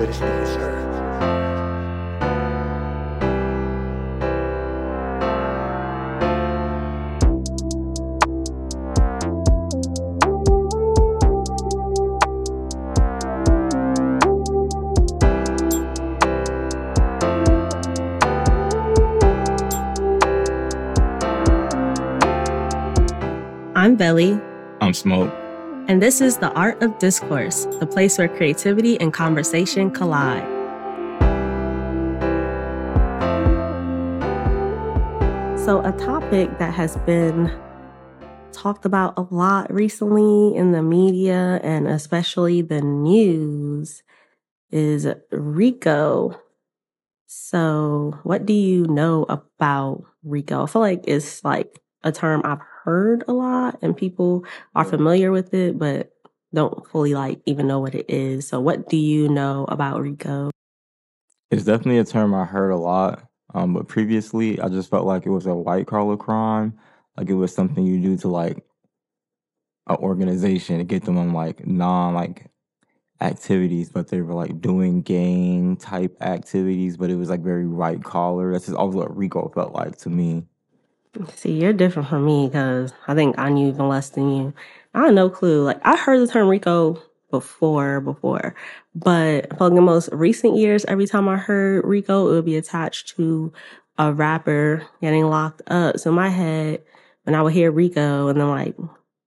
better speak it, sir. I'm Veli, I'm Smoke. And this is The Art of Discourse, the place where creativity and conversation collide. So, a topic that has been talked about a lot recently in the media and especially the news is RICO. So, what do you know about RICO? I feel like it's like a term I've heard a lot and people are familiar with it, but don't fully like even know what it is. So, what do you know about RICO? It's definitely a term I heard a lot. Um, but previously, I just felt like it was a white collar crime. Like it was something you do to like an organization to get them on like non like activities, but they were like doing gang type activities, but it was like very white collar. That's just always what Rico felt like to me. See, you're different from me because I think I knew even less than you. I had no clue. Like I heard the term RICO before, before, but for the most recent years, every time I heard RICO, it would be attached to a rapper getting locked up. So in my head, when I would hear RICO and then like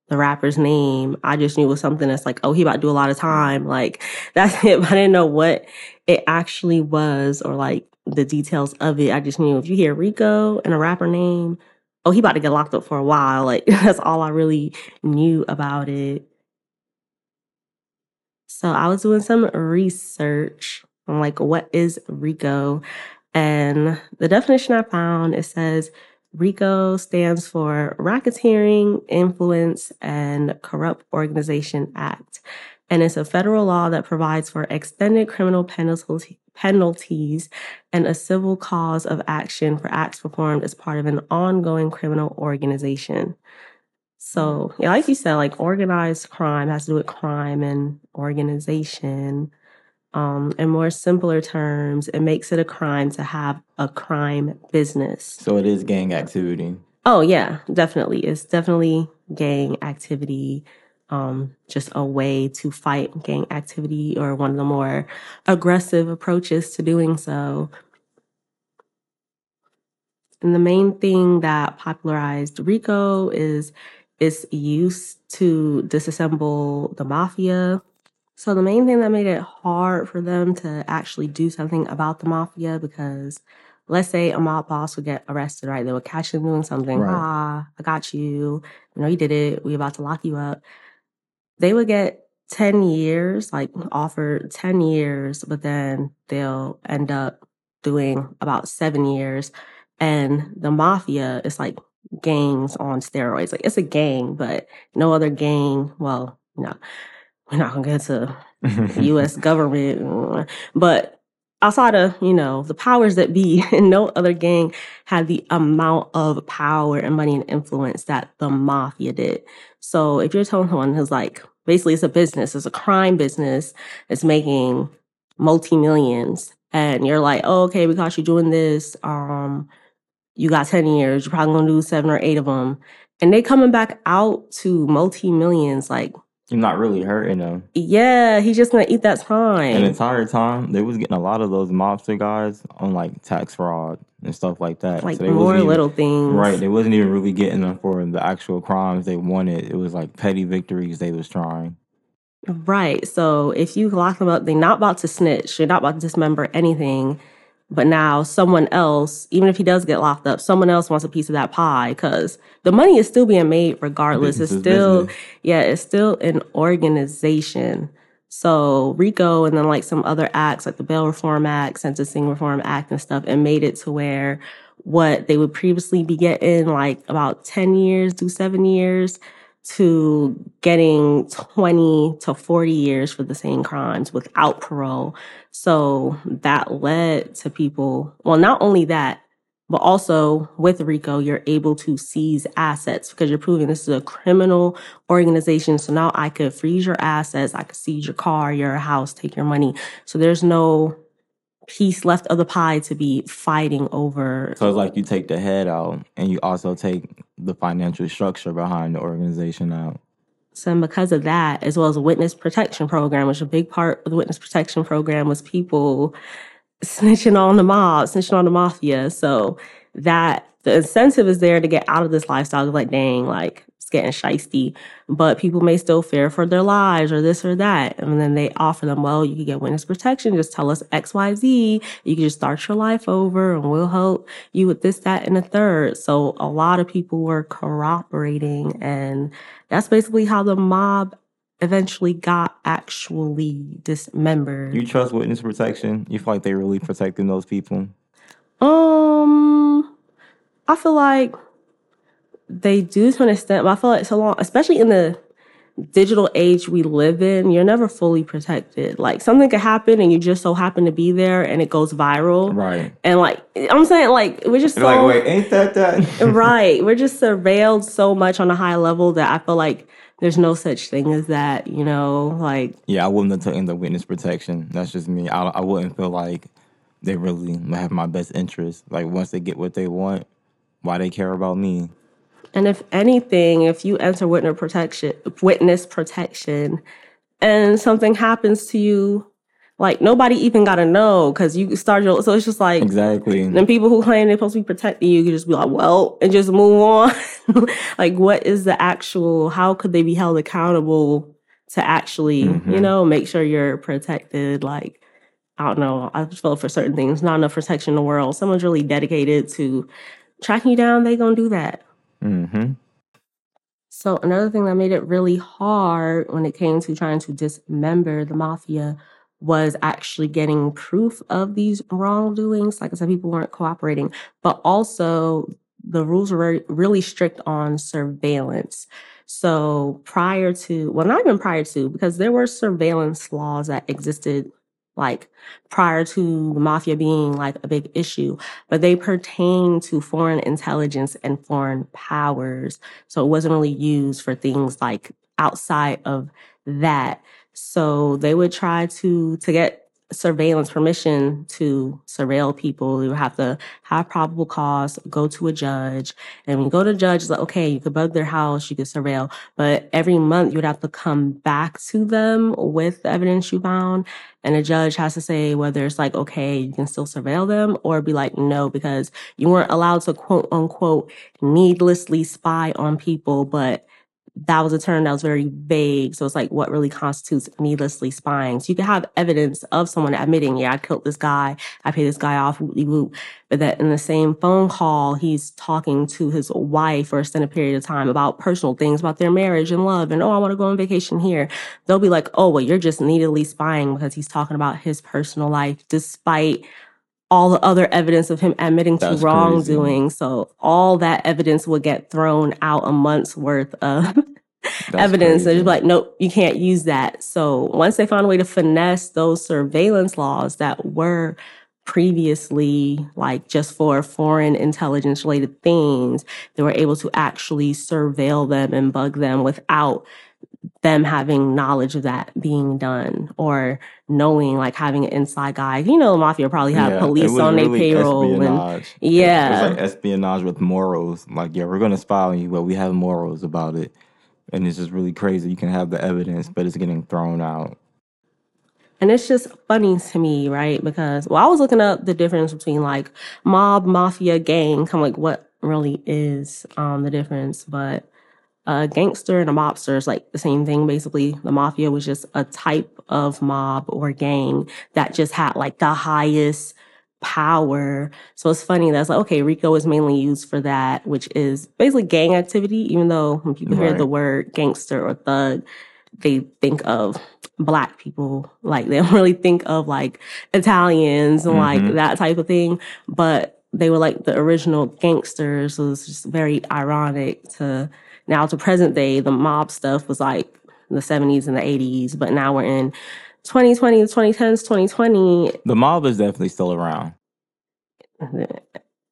the rapper's name, I just knew it was something that's like, oh, he about to do a lot of time. Like that's it. But I didn't know what it actually was or like the details of it. I just knew if you hear Rico and a rapper name, oh, he about to get locked up for a while. Like that's all I really knew about it. So I was doing some research on like what is RICO, and the definition I found it says RICO stands for Racketeering, Influence, and Corrupt Organization Act. And it's a federal law that provides for extended criminal penalty, penalties and a civil cause of action for acts performed as part of an ongoing criminal organization. So, yeah, like you said, like organized crime has to do with crime and organization. Um, in more simpler terms, it makes it a crime to have a crime business. So it is gang activity. Oh yeah, definitely. It's definitely gang activity. Um, just a way to fight gang activity or one of the more aggressive approaches to doing so. And the main thing that popularized RICO is its use to disassemble the mafia. So the main thing that made it hard for them to actually do something about the mafia because let's say a mob boss would get arrested, right? They would catch him doing something. Right. Ah, I got you. You know, you did it. We about to lock you up. They would get 10 years, like offered 10 years, but then they'll end up doing about seven years. And the mafia is like gangs on steroids. Like it's a gang, but no other gang. Well, you know, we're not gonna get to the U.S. government, but outside you know the powers that be, and no other gang had the amount of power and money and influence that the mafia did. So if you're telling someone who's like basically it's a business, it's a crime business, it's making multi millions, and you're like, oh, okay, we caught you doing this. Um, you got ten years. You're probably gonna do seven or eight of them, and they coming back out to multi millions. Like, You're not really hurting them. yeah, he's just gonna eat that time. An entire time, they was getting a lot of those mobster guys on like tax fraud and stuff like that. Like So they more even- little things. Right, they wasn't even really getting them for the actual crimes they wanted. It was like petty victories they was trying. Right. So if you lock them up, they're not about to snitch. They're not about to dismember anything. But now someone else, even if he does get locked up, someone else wants a piece of that pie because the money is still being made regardless. Business it's still, business. yeah, it's still an organization. So RICO and then like some other acts like the Bail Reform Act, Sentencing Reform Act and stuff, and made it to where what they would previously be getting like about 10 years to seven years to getting 20 to 40 years for the same crimes without parole. So that led to people, well, not only that, But also with RICO, you're able to seize assets because you're proving this is a criminal organization. So now I could freeze your assets, I could seize your car, your house, take your money. So there's no piece left of the pie to be fighting over. So it's like you take the head out and you also take the financial structure behind the organization out. So and because of that, as well as a witness protection program, which a big part of the witness protection program was people snitching on the mob, snitching on the mafia. So that the incentive is there to get out of this lifestyle. Like, dang, like getting shisty, but people may still fear for their lives or this or that. And then they offer them, well, you can get witness protection. Just tell us X, Y, Z. You can just start your life over and we'll help you with this, that, and the third. So a lot of people were cooperating and that's basically how the mob eventually got actually dismembered. You trust witness protection? You feel like they're really protecting those people? Um, I feel like they do to an extent, but I feel like so long, especially in the digital age we live in, you're never fully protected. Like something could happen and you just so happen to be there and it goes viral. Right. And like I'm saying, like we're just so like, wait, ain't that that? right. We're just surveilled so much on a high level that I feel like there's no such thing as that, you know, like yeah, I wouldn't have taken the witness protection. That's just me. I, I wouldn't feel like they really have my best interest. Like once they get what they want, why they care about me? And if anything, if you enter witness protection, witness protection, and something happens to you, like nobody even got to know because you start your. So it's just like Exactly. then people who claim they're supposed to be protecting you can just be like, well, and just move on. like, what is the actual? How could they be held accountable to actually, you Mhm. know, make sure you're protected? Like, I don't know. I just feel for certain things, not enough protection in the world. Someone's really dedicated to tracking you down. They gonna do that. Mm-hmm. So another thing that made it really hard when it came to trying to dismember the mafia was actually getting proof of these wrongdoings. Like I said, people weren't cooperating, but also the rules were really strict on surveillance. So prior to, well, not even prior to, because there were surveillance laws that existed like prior to the mafia being like a big issue, but they pertain to foreign intelligence and foreign powers. So it wasn't really used for things like outside of that. So they would try to to get surveillance permission to surveil people. You have to have probable cause, go to a judge. And when you go to a judge, it's like, okay, you could bug their house, you could surveil. But every month you would have to come back to them with the evidence you found. And a judge has to say whether it's like, okay, you can still surveil them or be like, no, because you weren't allowed to quote unquote needlessly spy on people, but that was a term that was very vague. So it's like what really constitutes needlessly spying. So you can have evidence of someone admitting, yeah, I killed this guy, I paid this guy off. But that in the same phone call, he's talking to his wife for a extended period of time about personal things, about their marriage and love, and oh, I want to go on vacation here. They'll be like, oh, well, you're just needlessly spying because he's talking about his personal life, despite all the other evidence of him admitting to That's crazy. wrongdoing. So all that evidence would get thrown out a month's worth of evidence. Crazy. just like, nope, you can't use that. So once they found a way to finesse those surveillance laws that were previously like just for foreign intelligence related things, they were able to actually surveil them and bug them without them having knowledge of that being done or knowing like having an inside guy. You know, mafia probably have Yeah, police on their really payroll and espionage. It yeah. was like espionage with morals. Like, yeah, we're gonna spy on you, but we have morals about it. And it's just really crazy. You can have the evidence, but it's getting thrown out. And it's just funny to me, right? Because well, I was looking up the difference between like mob, mafia, gang, kind of like what really is um the difference. But a gangster and a mobster is like the same thing basically. The mafia was just a type of mob or gang that just had like the highest power. So it's funny that's like, okay, Rico is mainly used for that, which is basically gang activity, even though when people hear the word gangster or thug, they think of black people. Like they don't really think of like Italians and like Mhm. that type of thing. But they were like the original gangsters. So it's just very ironic to now to present day, the mob stuff was like the 70s and the 80s. But now we're in 2020, 2010s, 2020. The mob is definitely still around.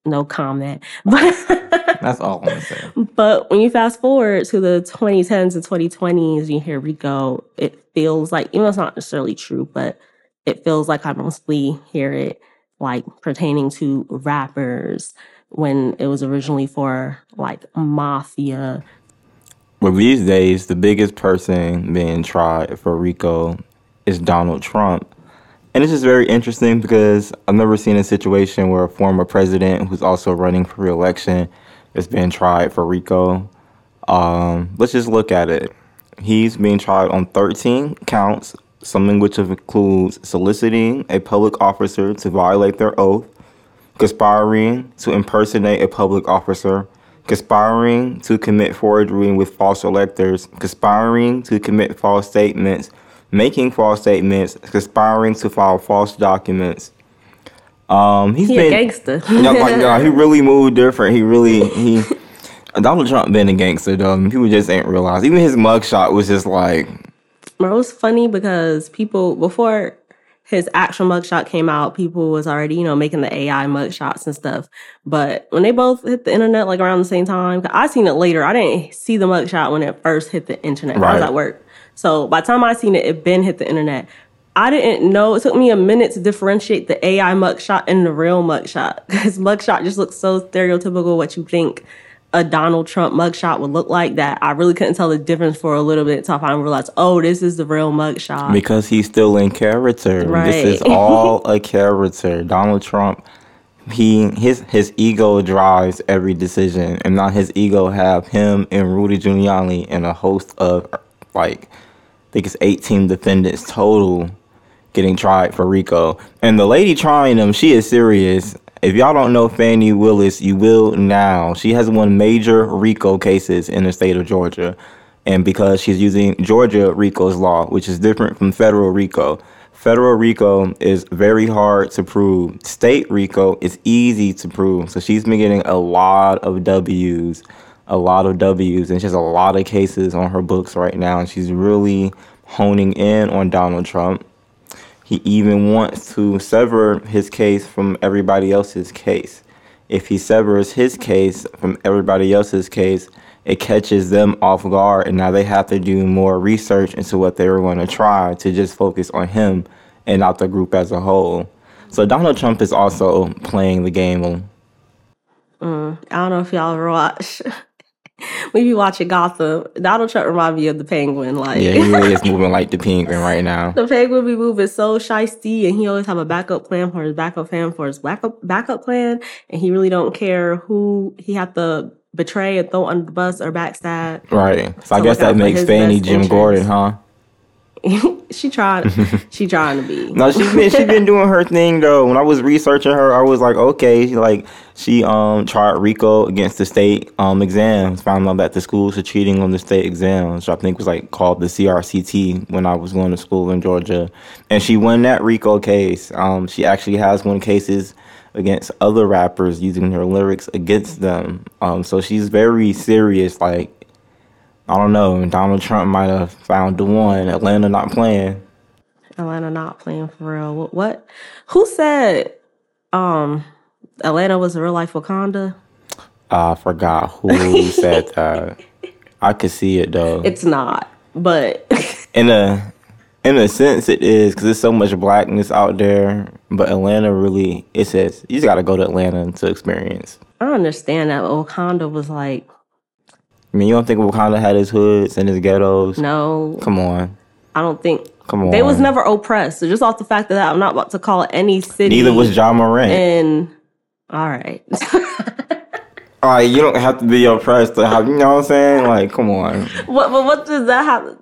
no comment. But That's all I'm gonna say. but when you fast forward to the 2010s and 2020s, you hear Rico, it feels like, even though it's not necessarily true, but it feels like I mostly hear it like pertaining to rappers when it was originally for like mafia. Well, these days, the biggest person being tried for RICO is Donald Trump. And it's just very interesting because I've never seen a situation where a former president who's also running for reelection is being tried for RICO. Um, let's just look at it. He's being tried on 13 counts, something which includes soliciting a public officer to violate their oath, conspiring to impersonate a public officer, conspiring to commit forgery with false electors, conspiring to commit false statements, making false statements, conspiring to file false documents. Um, he's He been a gangster. yeah, like, nah, he really moved different. He really he Donald Trump been a gangster though. People just ain't realize. Even his mugshot was just like Bro, it was funny because people before his actual mugshot came out, people was already, you know, making the AI mugshots and stuff. But when they both hit the internet like around the same time, I seen it later. I didn't see the mugshot when it first hit the internet. I was Right. at work. So by the time I seen it, it been hit the internet. I didn't know. It took me a minute to differentiate the AI mugshot and the real mugshot because mugshot just looks so stereotypical what you think a Donald Trump mugshot would look like that I really couldn't tell the difference for a little bit until I finally realized, oh, this is the real mugshot. because he's still in character. Right. This is all a character. Donald Trump he his his ego drives every decision and not his ego have him and Rudy Giuliani and a host of like I think it's 18 defendants total getting tried for RICO. And the lady trying them, she is serious. If y'all don't know Fani Willis, you will now. She has won major RICO cases in the state of Georgia. And because she's using Georgia RICO's law, which is different from federal RICO. Federal RICO is very hard to prove. State RICO is easy to prove. So she's been getting a lot of W's, a lot of W's, and she has a lot of cases on her books right now. And she's really honing in on Donald Trump. He even wants to sever his case from everybody else's case. If he severs his case from everybody else's case, it catches them off guard, and now they have to do more research into what they were going to try to just focus on him and not the group as a whole. So Donald Trump is also playing the game. Mm, I don't know if y'all watch. we be watching Gotham. Donald Trump remind me of the Penguin. Like Yeah, he really is moving like the penguin right now. the Penguin be moving so shisty, and he always have a backup plan for his backup plan for his backup backup plan, and he really don't care who he have to betray and throw under the bus or backstab. Right. So I guess that makes Fani Jim interest. Gordon, huh? she trying, she trying to be. No, she's been she been doing her thing though. When I was researching her, I was like, okay, she, like she um tried RICO against the state um exams. Found out that the schools are cheating on the state exams, which I think was like called the CRCT when I was going to school in Georgia, and she won that RICO case. Um, she actually has won cases against other rappers using her lyrics against them. Um, so she's very serious. Like I don't know, Donald Trump might have found the one. Atlanta not playing. Atlanta not playing for real. What? what? Who said um Atlanta was a real life Wakanda? I forgot who said that. I could see it though. It's not, but in a in a sense, it is because there's so much blackness out there. But Atlanta really, it says you just got to go to Atlanta to experience. I understand that Wakanda was like, I mean, you don't think Wakanda had his hoods and his ghettos? no, Come on, I don't think come on. they was never oppressed. So just off the fact that I'm not about to call any city. Neither was John Morant. And all right, All right, you don't have to be oppressed to have. You know what I'm saying? Like, come on. what? But what does that have?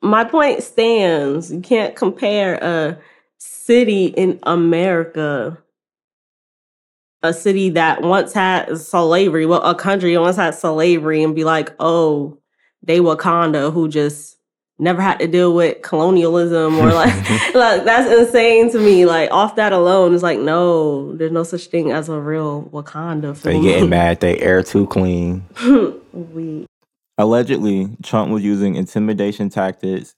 My point stands. You can't compare a city in America, a city that once had slavery, well, a country once had slavery, and be like, oh, they Wakanda who just never had to deal with colonialism or like, like that's insane to me. Like off that alone, it's like no, there's no such thing as a real Wakanda. For They getting mad. They air too clean. we Allegedly, Trump was using intimidation tactics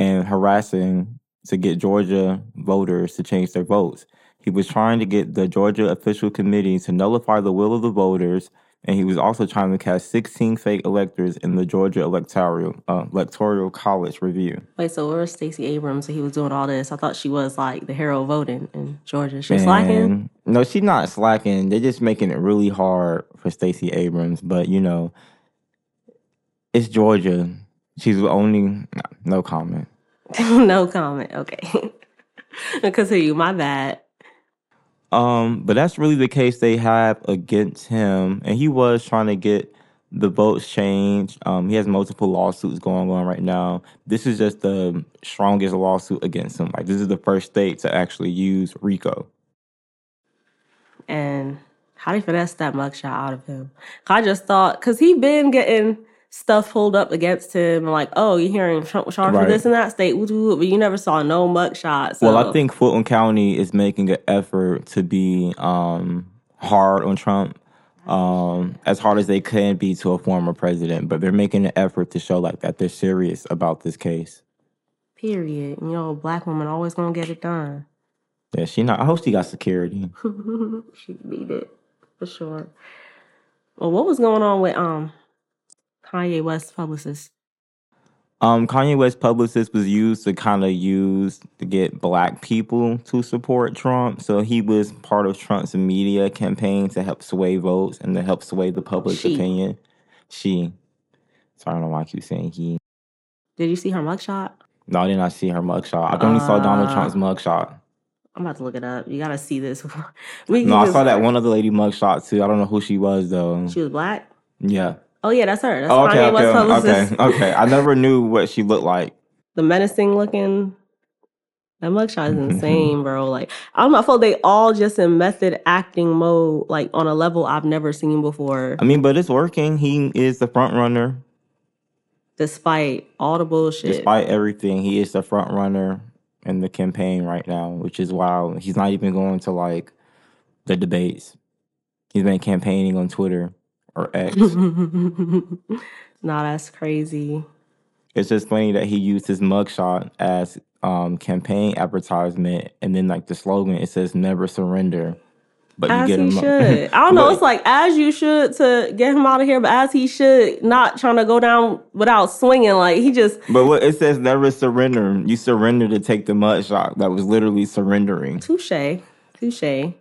and harassing to get Georgia voters to change their votes. He was trying to get the Georgia official committee to nullify the will of the voters, and he was also trying to cast 16 fake electors in the Georgia electoral uh, electoral college review. Wait, so where was Stacey Abrams he was doing all this? I thought she was like the hero of voting in Georgia. She was slacking. No, she's not slacking. They're just making it really hard for Stacey Abrams. But you know, it's Georgia. She's the only no comment. no comment. Okay. because of you, My bad. Um, but that's really the case they have against him, and he was trying to get the votes changed. Um, he has multiple lawsuits going on right now. This is just the strongest lawsuit against him. Like this is the first state to actually use RICO. And how do you finesse that mugshot out of him? I just thought because he been getting stuff pulled up against him, like, oh, you're hearing Trump was charged Right. for this and that state, but you never saw no mugshot. So. Well, I think Fulton County is making an effort to be um, hard on Trump, um, as hard as they can be to a former president. But they're making an effort to show like that they're serious about this case. period. You know, a black woman always gonna get it done. Yeah, she not. I hope she got security. she beat it for sure. Well, what was going on with um Kanye West publicist? Um, Kanye West publicist was used to kind of use to get black people to support Trump. So he was part of Trump's media campaign to help sway votes and to help sway the public's She. opinion. She. So I don't know why I keep saying he. Did you see her mugshot? No, I did not see her mugshot. I only saw Donald Uh, Trump's mugshot. I'm about to look it up. You gotta see this. we No, I saw that one other lady mugshot too. I don't know who she was though. She was black. Yeah. Oh yeah, that's her. That's Oh, okay, Kanye West okay, okay, okay. I never knew what she looked like. The menacing looking. That mugshot is mm-hmm, mm-hmm. insane, bro. Like I'm not feel they all just in method acting mode, like on a level I've never seen before. I mean, but it's working. He is the front runner. Despite all the bullshit. Despite everything, he is the front runner in the campaign right now, which is wild. He's not even going to like the debates. He's been campaigning on Twitter or X. nah, that's crazy. it's just funny that he used his mugshot as um, campaign advertisement, and then like the slogan it says "Never surrender." But As you get he him. should. I don't know. It's like as you should to get him out of here, but as he should, not trying to go down without swinging. Like he just But what it says never surrender. You surrender to take the mugshot. That was literally surrendering. touche, touche.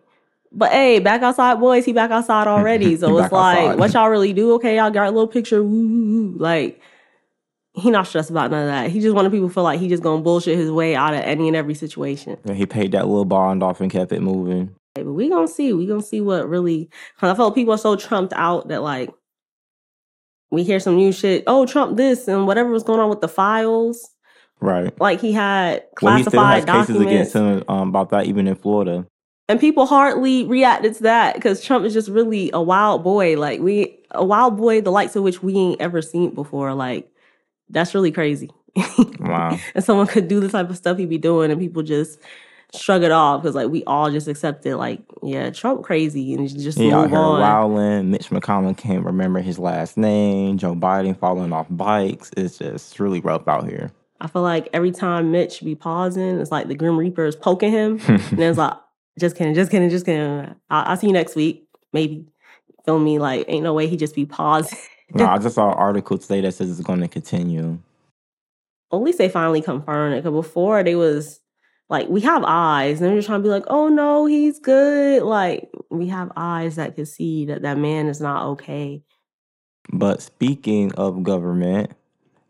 But hey, back outside, boys. He back outside already. So it's like, outside. what y'all really do? Okay, y'all got a little picture. Woo, woo, woo. Like he not stressed about none of that. He just wanted people to feel like he just gonna bullshit his way out of any and every situation. And he paid that little bond off and kept it moving. But we gonna see. We gonna see what really. Cause I felt people are so trumped out that like we hear some new shit. Oh, Trump this and whatever was going on with the files. Right. Like he had Well, he still has classified cases against documents, him um, about that, even in Florida. And people hardly reacted to that because Trump is just really a wild boy. Like we, a wild boy, the likes of which we ain't ever seen before. Like that's really crazy. Wow. and someone could do the type of stuff he be doing, and people just shrug it off because like we all just accept it. Like yeah, Trump crazy and just He out move here on. wilding. Mitch McConnell can't remember his last name. Joe Biden falling off bikes. It's just really rough out here. I feel like every time Mitch be pausing, it's like the Grim Reaper is poking him. and it's like, just kidding, just kidding, just kidding. I'll, I'll see you next week. Maybe. Feel me? Like, ain't no way he just be paused. no, I just saw an article today that says it's going to continue. At least they finally confirmed it. Because before they was like, we have eyes. And they're just trying to be like, oh no, he's good. Like, we have eyes that can see that that man is not okay. But speaking of government,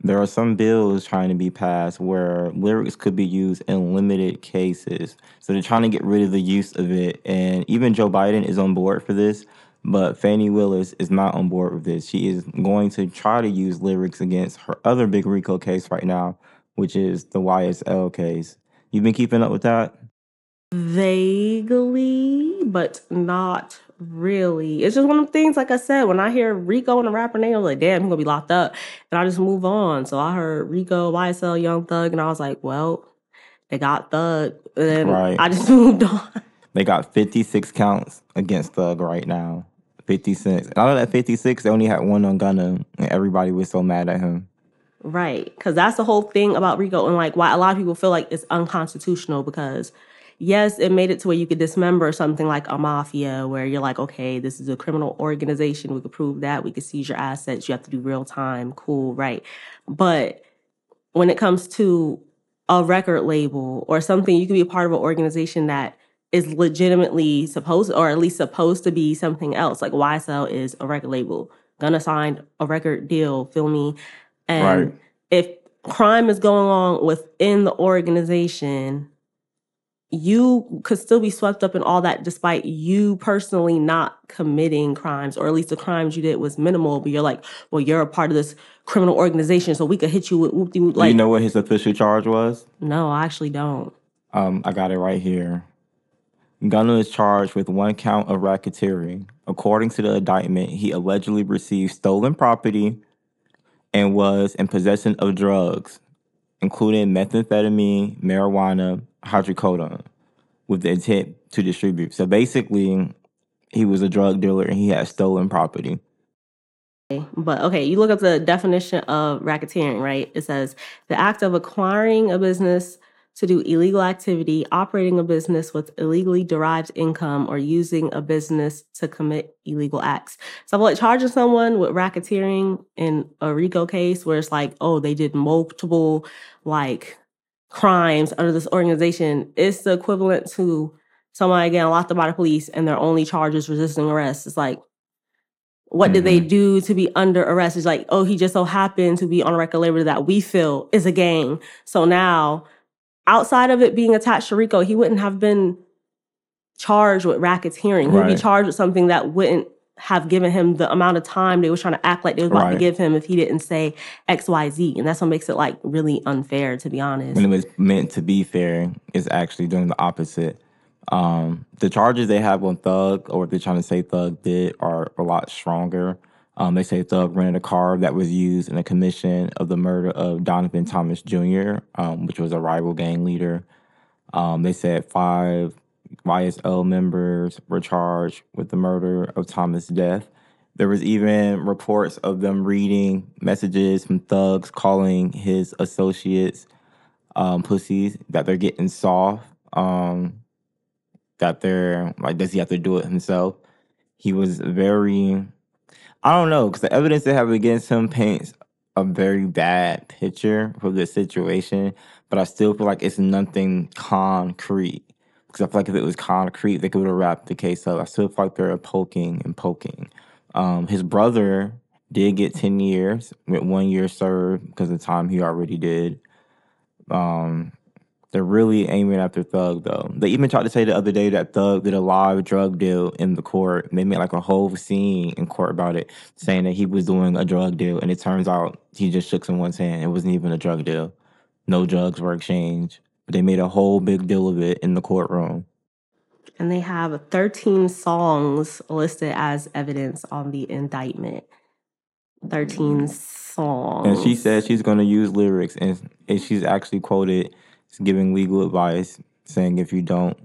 there are some bills trying to be passed where lyrics could be used in limited cases. So they're trying to get rid of the use of it. And even Joe Biden is on board for this, but Fani Willis is not on board with this. She is going to try to use lyrics against her other big RICO case right now, which is the YSL case. You've been keeping up with that? Vaguely, but not really. It's just one of the things, like I said, when I hear Rico and a rapper name, I'm like, damn, he's gonna be locked up. And I just move on. So I heard Rico, YSL, Young Thug, and I was like, well, they got Thug. And then Right. I just moved on. They got 56 counts against Thug right now. 56. And out of that 56, they only had one on Gunna, and everybody was so mad at him. Right. Because that's the whole thing about RICO and like why a lot of people feel like it's unconstitutional because yes, it made it to where you could dismember something like a mafia, where you're like, okay, this is a criminal organization. We could prove that. We could seize your assets. You have to do real time. Cool, right? But when it comes to a record label or something, you can be a part of an organization that is legitimately supposed, or at least supposed to be something else. Like YSL is a record label. gonna sign a record deal, feel me? And Right. if crime is going on within the organization, you could still be swept up in all that despite you personally not committing crimes, or at least the crimes you did was minimal, but you're like, well, you're a part of this criminal organization, so we could hit you with whoop de whoop. Do Like, you know what his official charge was? no, I actually don't. Um, I got it right here. Gunna is charged with one count of racketeering. According to the indictment, he allegedly received stolen property and was in possession of drugs, including methamphetamine, marijuana, hydrocodone, with the intent to distribute. So basically, he was a drug dealer and he had stolen property. But okay, you look up the definition of racketeering, right? It says the act of acquiring a business to do illegal activity, operating a business with illegally derived income, or using a business to commit illegal acts. So, like charging someone with racketeering in a RICO case where it's like, oh, they did multiple like crimes under this organization, it's the equivalent to somebody getting locked up by the police and their only charge is resisting arrest. It's like, what did they mm-hmm. do to be under arrest? It's like, oh, he just so happened to be on a record label that we feel is a gang. So now, outside of it being attached to RICO, he wouldn't have been charged with racketeering. He'd be charged with something that wouldn't have given him the amount of time they were trying to act like they was about to give him if he didn't say X, Y, Z. And that's what makes it like really unfair, to be honest. when it was meant to be fair, is actually doing the opposite. Um, the charges they have on Thug, or what they're trying to say Thug did, are a lot stronger. Um, they say Thug rented a car that was used in the commission of the murder of Donovan Thomas Jr., um, which was a rival gang leader. Um, they said five YSL members were charged with the murder of Thomas' death. There was even reports of them reading messages from thugs calling his associates um, pussies, that they're getting soft, um, that they're like, does he have to do it himself? He was very, I don't know, because the evidence they have against him paints a very bad picture for the situation, but I still feel like it's nothing concrete. Because I feel like if it was concrete, they could have wrapped the case up. I still feel like they're poking and poking. Um, his brother did get 10 years with one year served because of the time he already did. Um, they're really aiming after Thug though. They even tried to say the other day that Thug did a live drug deal in the court. They made like a whole scene in court about it, saying that he was doing a drug deal, and it turns out he just shook someone's hand. It wasn't even a drug deal. No drugs were exchanged. But they made a whole big deal of it in the courtroom. and they have 13 songs listed as evidence on the indictment. 13 songs. And she said she's going to use lyrics, and, and she's actually quoted giving legal advice, saying if you don't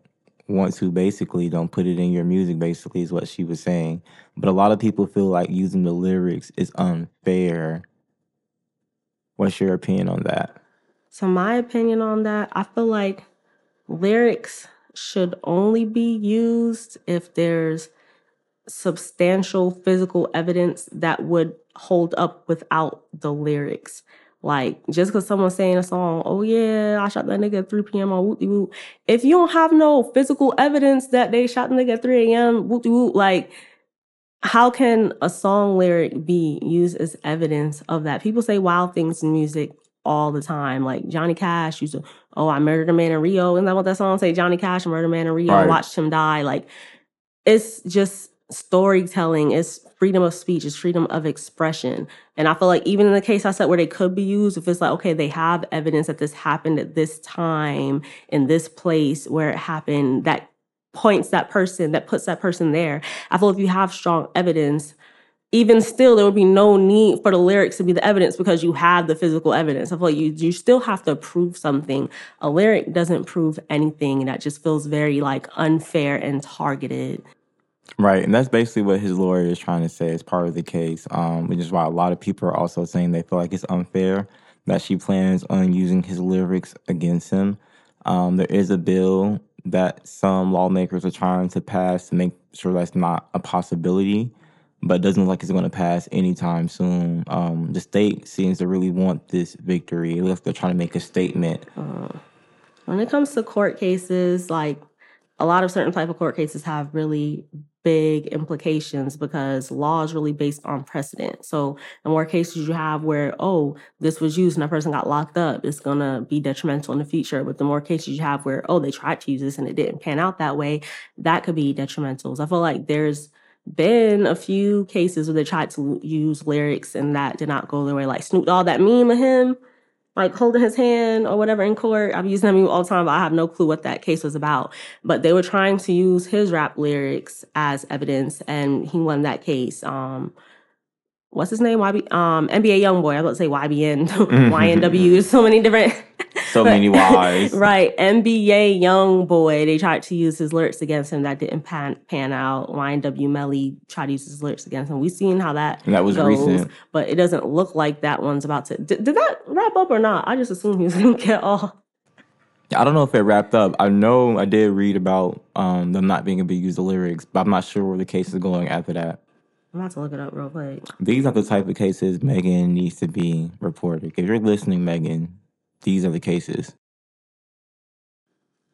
want to, basically, don't put it in your music, basically, is what she was saying. But a lot of people feel like using the lyrics is unfair. What's your opinion on that? So my opinion on that, I feel like lyrics should only be used if there's substantial physical evidence that would hold up without the lyrics. Like just because someone's saying a song, oh yeah, I shot that nigga at 3 p.m. on whoop whoop. If you don't have no physical evidence that they shot the nigga at 3 a.m. whoop whoop, like how can a song lyric be used as evidence of that? People say wild things in music all the time. Like Johnny Cash used to, oh, I murdered a man in Rio. Isn't that what that song say? Johnny Cash murdered a man in Rio, Right. watched him die. Like it's just storytelling, it's freedom of speech, it's freedom of expression. And I feel like even in the case I said where they could be used, if it's like, okay, they have evidence that this happened at this time in this place where it happened, that points that person, that puts that person there. I feel if you have strong evidence, even still, there would be no need for the lyrics to be the evidence because you have the physical evidence. I feel like you you still have to prove something. A lyric doesn't prove anything, and that just feels very like unfair and targeted. Right, and that's basically what his lawyer is trying to say as part of the case, um, which is why a lot of people are also saying they feel like it's unfair that she plans on using his lyrics against him. Um, there is a bill that some lawmakers are trying to pass to make sure that's not a possibility, but it doesn't look like it's going to pass anytime soon. Um, the state seems to really want this victory. If they're trying to make a statement. Uh, when it comes to court cases, like a lot of certain type of court cases have really big implications because law is really based on precedent. So the more cases you have where, oh, this was used and that person got locked up, it's gonna be detrimental in the future. But the more cases you have where, oh, they tried to use this and it didn't pan out that way, that could be detrimental. So I feel like there's been a few cases where they tried to use lyrics and that did not go their way. Like Snoop Dogg, that meme of him like holding his hand or whatever in court. I've used him all the time, but I have no clue what that case was about. But they were trying to use his rap lyrics as evidence, and he won that case. Um, what's his name? YB, um, NBA YoungBoy. I was about to say YBN, YNW. So many different so many Y's. right. NBA YoungBoy, they tried to use his lyrics against him. That didn't pan, pan out. YNW Melly tried to use his lyrics against him. We've seen how that and that was goes, recent. But it doesn't look like that one's about to. Did, did that wrap up or not? I just assumed he was going to get off. I don't know if it wrapped up. I know I did read about um, them not being able to use the lyrics, but I'm not sure where the case is going after that. I'm about to look it up real quick. These are the type of cases Megan needs to be reported. If you're listening, Megan, these are the cases.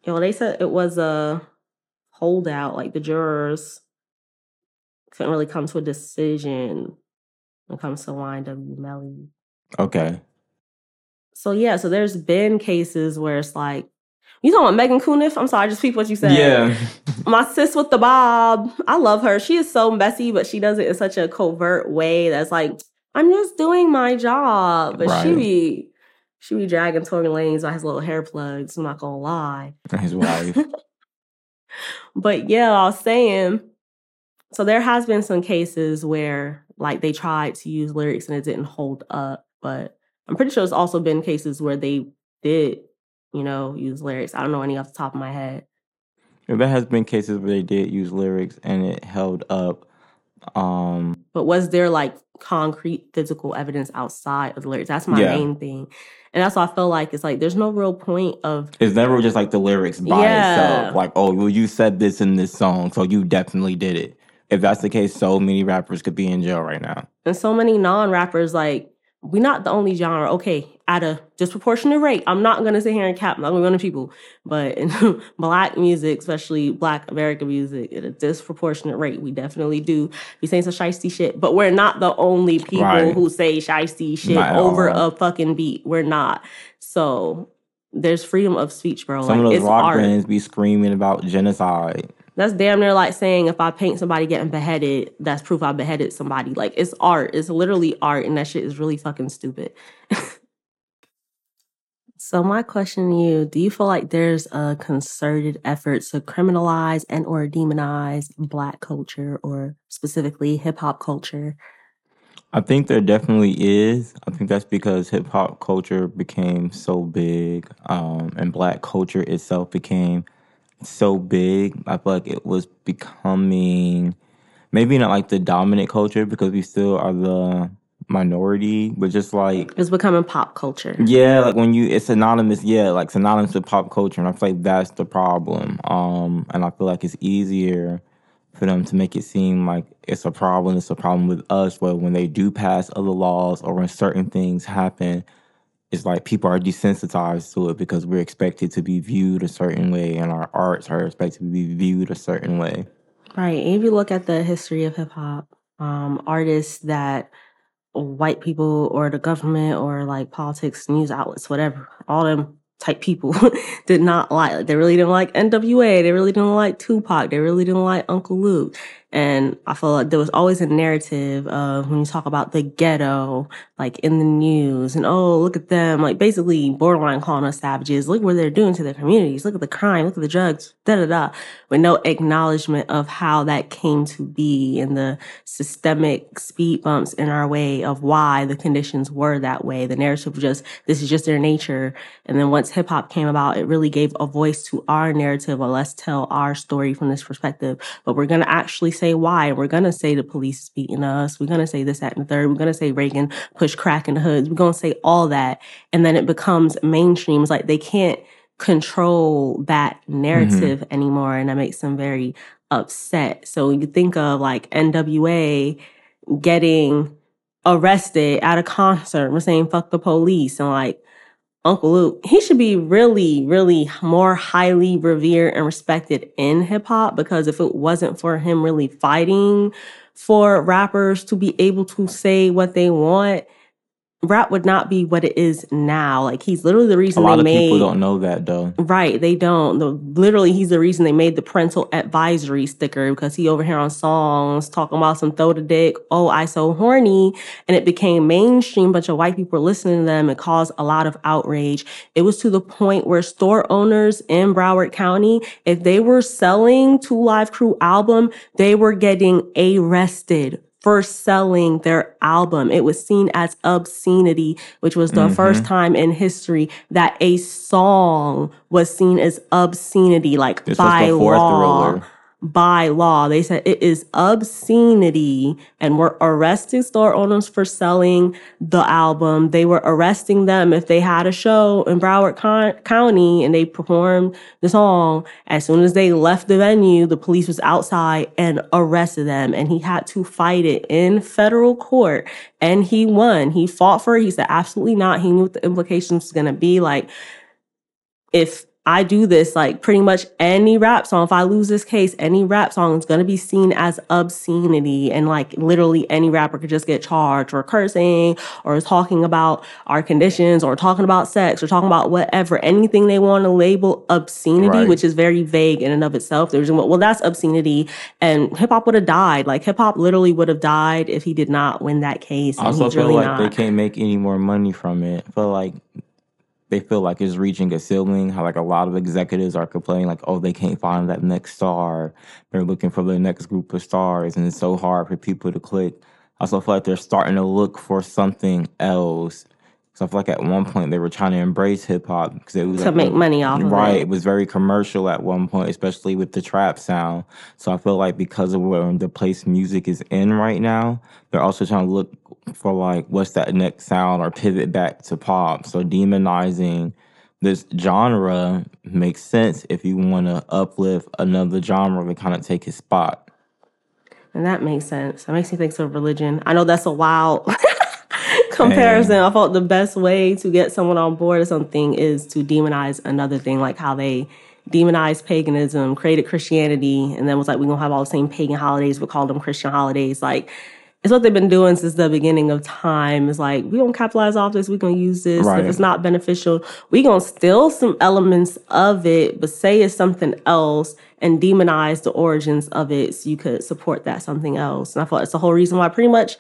Yeah, well, they said it was a holdout. Like the jurors couldn't really come to a decision when it comes to YNW Melly. Okay. So yeah, so there's been cases where it's like, you talking about Megan Kuniff? I'm sorry, I just repeat what you said. Yeah. My sis with the bob. I love her. She is so messy, but she does it in such a covert way that's like, I'm just doing my job. But right. she be she be dragging Tory Lanez by his little hair plugs. I'm not gonna lie. His wife. but yeah, I was saying. So there has been some cases where like they tried to use lyrics and it didn't hold up, but I'm pretty sure there's also been cases where they did, you know, use lyrics. I don't know any off the top of my head. Yeah, there has been cases where they did use lyrics and it held up. Um But was there like concrete physical evidence outside of the lyrics? That's my yeah. main thing. And that's why I feel like it's like there's no real point of It's never just like the lyrics by yeah. itself. Like, oh, well, you said this in this song, so you definitely did it. If that's the case, so many rappers could be in jail right now. And so many non rappers like we're not the only genre. Okay, at a disproportionate rate, I'm not gonna sit here and cap. I'm not gonna people, but in black music, especially Black American music, at a disproportionate rate, we definitely do be saying some shiesty shit. But we're not the only people right. who say shiesty shit not over a fucking beat. We're not. So there's freedom of speech, bro. Some like, of those rock bands be screaming about genocide. That's damn near like saying if I paint somebody getting beheaded, that's proof I beheaded somebody. Like it's art. It's literally art, and that shit is really fucking stupid. so my question to you, do you feel like there's a concerted effort to criminalize and or demonize black culture or specifically hip hop culture? I think there definitely is. I think that's because hip hop culture became so big, um, and black culture itself became so big. I feel like it was becoming maybe not like the dominant culture because we still are the minority, but just like it's becoming pop culture. Yeah, like when you it's synonymous, yeah, like synonymous with pop culture, and I feel like that's the problem. Um, and I feel like it's easier for them to make it seem like it's a problem. It's a problem with us. But when they do pass other laws or when certain things happen, it's like people are desensitized to it because we're expected to be viewed a certain way and our arts are expected to be viewed a certain way. Right. And if you look at the history of hip hop, um, artists that white people or the government or like politics, news outlets, whatever, all them type people did not like. They really didn't like NWA. They really didn't like Tupac. They really didn't like Uncle Luke. And I feel like there was always a narrative of when you talk about the ghetto, like in the news and, oh, look at them, like basically borderline calling us savages. Look what they're doing to their communities. Look at the crime. Look at the drugs, da da da. With no acknowledgement of how that came to be and the systemic speed bumps in our way of why the conditions were that way. The narrative was just, this is just their nature. And then once hip hop came about, it really gave a voice to our narrative or let's tell our story from this perspective. But we're going to actually say say why. We're going to say the police is beating us. We're going to say this, that, and the third. We're going to say Reagan pushed crack in the hoods. We're going to say all that. And then it becomes mainstream. It's like they can't control that narrative mm-hmm. anymore. And that makes them very upset. So you think of like NWA getting arrested at a concert and we're saying fuck the police and like Uncle Luke, he should be really, really more highly revered and respected in hip hop because if it wasn't for him really fighting for rappers to be able to say what they want, rap would not be what it is now. Like he's literally the reason a lot they of made. People don't know that though. Right, they don't. The, literally, he's the reason they made the parental advisory sticker because he over here on songs talking about some throw the dick. Oh, I so horny, and it became mainstream. Bunch of white people were listening to them. It caused a lot of outrage. It was to the point where store owners in Broward County, if they were selling Two Live Crew album, they were getting arrested for selling their album. It was seen as obscenity, which was the mm-hmm. first time in history that a song was seen as obscenity, like this by law. Thriller by law. They said it is obscenity and we're arresting store owners for selling the album. They were arresting them if they had a show in Broward Con- County and they performed the song. As soon as they left the venue, the police was outside and arrested them and he had to fight it in federal court and he won. He fought for it. He said absolutely not. He knew what the implications was going to be like if I do this like pretty much any rap song. If I lose this case, any rap song is going to be seen as obscenity. And like literally any rapper could just get charged or cursing or talking about our conditions or talking about sex or talking about whatever, anything they want to label obscenity, right. which is very vague in and of itself. There's, well, that's obscenity. And hip hop would have died. Like hip hop literally would have died if he did not win that case. I also feel really like not. they can't make any more money from it. I feel like they feel like it's reaching a ceiling. How like a lot of executives are complaining, like, oh, they can't find that next star. They're looking for the next group of stars, and it's so hard for people to click. I also feel like they're starting to look for something else. So I feel like at one point they were trying to embrace hip hop because it was to like, make money off right. Of it. Right. It was very commercial at one point, especially with the trap sound. So I feel like because of where the place music is in right now, they're also trying to look for like what's that next sound or pivot back to pop. So demonizing this genre makes sense if you want to uplift another genre to kind of take his spot. And that makes sense. That makes me think of religion. I know that's a wild comparison. I thought the best way to get someone on board of something is to demonize another thing, like how they demonized paganism, created Christianity, and then was like, we're gonna have all the same pagan holidays, we call them Christian holidays. Like it's what they've been doing since the beginning of time. It's like we gonna capitalize off this, we gonna use this. Right. If it's not beneficial, we gonna steal some elements of it, but say it's something else and demonize the origins of it so you could support that something else. And I thought it's the whole reason why pretty much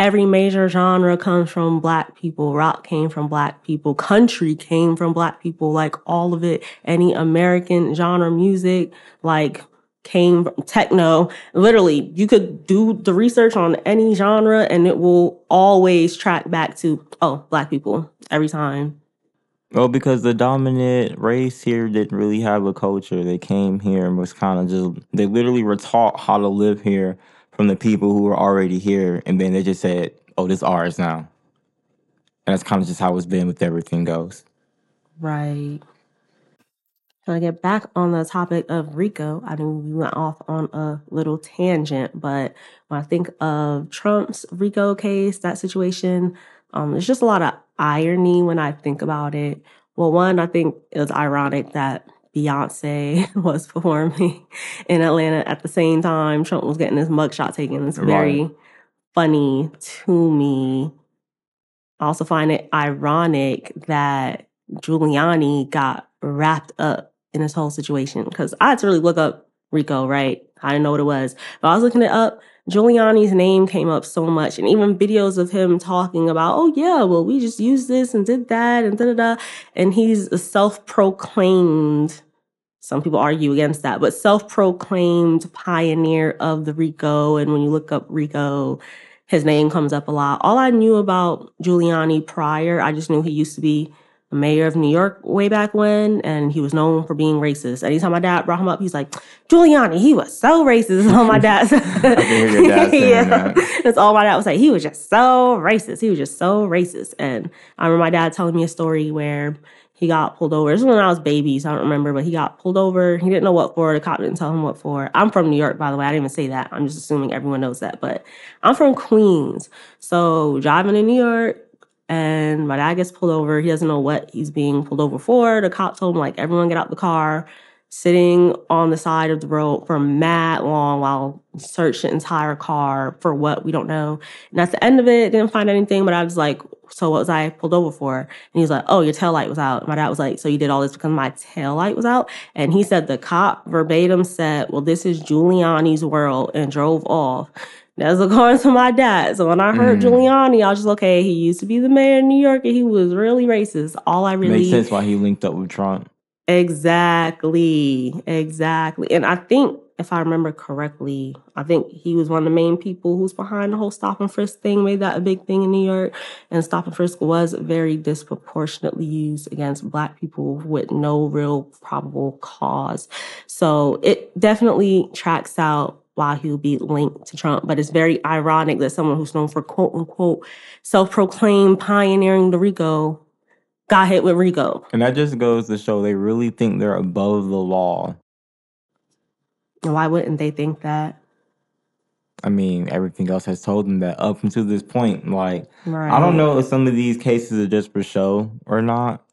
every major genre comes from black people. Rock came from black people. Country came from black people. Like all of it. Any American genre music, like came from techno. Literally, you could do the research on any genre and it will always track back to, oh, black people every time. Well, because the dominant race here didn't really have a culture. They came here and was kind of just, they literally were taught how to live here from the people who were already here. And then they just said, oh, this ours now. And that's kind of just how it's been with everything goes. Right. To get back on the topic of RICO, I know we went off on a little tangent, but when I think of Trump's RICO case, that situation, um, there's just a lot of irony when I think about it. Well, one, I think it was ironic that Beyonce was performing in Atlanta at the same time Trump was getting his mugshot taken. It's very right. funny to me. I also find it ironic that Giuliani got wrapped up in this whole situation because I had to really look up Rico, right? I didn't know what it was, but I was looking it up. Giuliani's name came up so much, and even videos of him talking about, oh yeah, well we just used this and did that and da da da, and he's a self-proclaimed. Some people argue against that, but self-proclaimed pioneer of the Rico. And when you look up Rico, his name comes up a lot. All I knew about Giuliani prior, I just knew he used to be mayor of New York way back when, and he was known for being racist. Anytime my dad brought him up, he's like, Giuliani, he was so racist. All my dad said. yeah. That. That's all my dad would say. He was just so racist. He was just so racist. And I remember my dad telling me a story where he got pulled over. This was when I was baby, so I don't remember, but he got pulled over. He didn't know what for. The cop didn't tell him what for. I'm from New York, by the way. I didn't even say that. I'm just assuming everyone knows that. But I'm from Queens. So driving in New York, and my dad gets pulled over. He doesn't know what he's being pulled over for. The cop told him, like, everyone get out the car sitting on the side of the road for mad long while searched the entire car for what we don't know. And at the end of it, didn't find anything, but I was like, so what was I pulled over for? And he was like, oh, your tail light was out. My dad was like, so you did all this because my tail light was out? And he said the cop verbatim said, well, this is Giuliani's world and drove off. That's according to my dad. So when I heard mm. Giuliani, I was just okay. He used to be the mayor of New York, and he was really racist. All I really makes sense why he linked up with Trump. Exactly. Exactly. And I think, if I remember correctly, I think he was one of the main people who's behind the whole stop and frisk thing, made that a big thing in New York. And stop and frisk was very disproportionately used against Black people with no real probable cause. So it definitely tracks out why he'll be linked to Trump. But it's very ironic that someone who's known for quote unquote self proclaimed pioneering the RICO got hit with RICO. And that just goes to show they really think they're above the law. Why wouldn't they think that? I mean, everything else has told them that up until this point. Like, right. I don't know if some of these cases are just for show or not.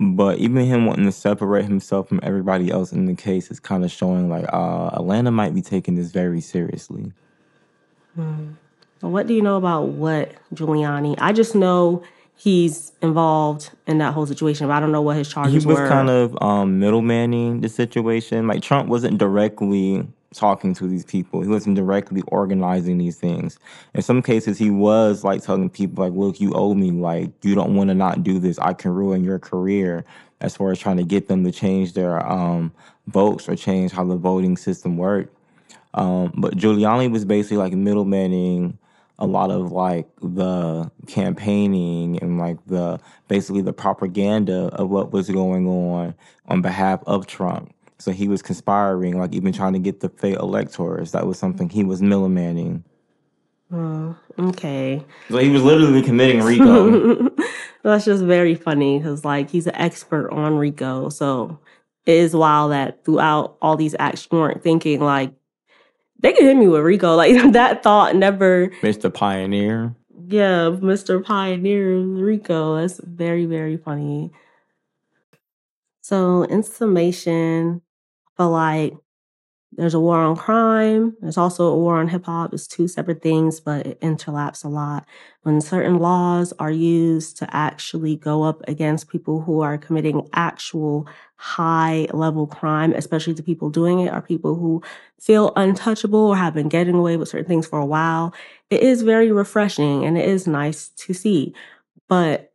But even him wanting to separate himself from everybody else in the case is kind of showing like uh, Atlanta might be taking this very seriously. Hmm. what do you know about what Giuliani? I just know he's involved in that whole situation. But I don't know what his charges were. he was were. kind of um, middlemaning the situation. Like Trump wasn't directly talking to these people. He wasn't directly organizing these things. In some cases, he was like telling people, like, "Look, you owe me. Like, you don't want to not do this. I can ruin your career." As far as trying to get them to change their um, votes or change how the voting system worked. Um, but Giuliani was basically like middlemaning a lot of like the campaigning and like the basically the propaganda of what was going on on behalf of Trump. So he was conspiring, like even trying to get the fake electors. That was something he was millimaning. Oh, okay. So he was literally committing RICO. That's just very funny because like he's an expert on RICO. So it is wild that throughout all these acts you weren't thinking like they could hit me with Rico. Like that thought never. Mr. Pioneer. Yeah, Mr. Pioneer Rico. That's very, very funny. So, in summation, I feel like there's a war on crime. There's also a war on hip hop. It's two separate things, but it interlaps a lot. When certain laws are used to actually go up against people who are committing actual high level crime, especially the people doing it, are people who feel untouchable or have been getting away with certain things for a while, it is very refreshing and it is nice to see. But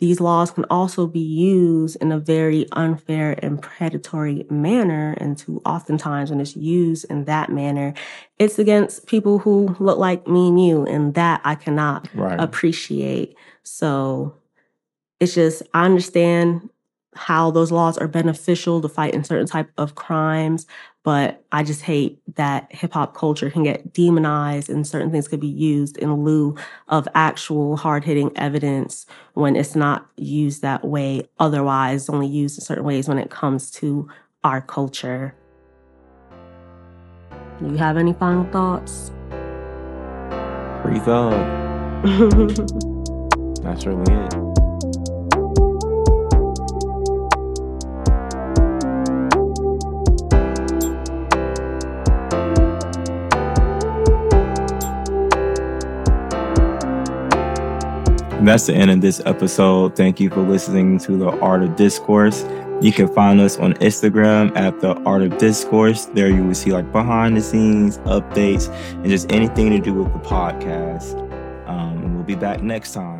these laws can also be used in a very unfair and predatory manner. And too oftentimes when it's used in that manner, it's against people who look like me and you. And that I cannot right. appreciate. So it's just, I understand how those laws are beneficial to fight in certain type of crimes but i just hate that hip hop culture can get demonized and certain things could be used in lieu of actual hard-hitting evidence when it's not used that way. Otherwise only used in certain ways when it comes to our culture. Do you have any final thoughts? Free thug that's really it that's the end of this episode. Thank you for listening to the Art of Discourse. You can find us on Instagram at the Art of Discourse. There you will see like behind the scenes updates and just anything to do with the podcast. Um, we'll be back next time.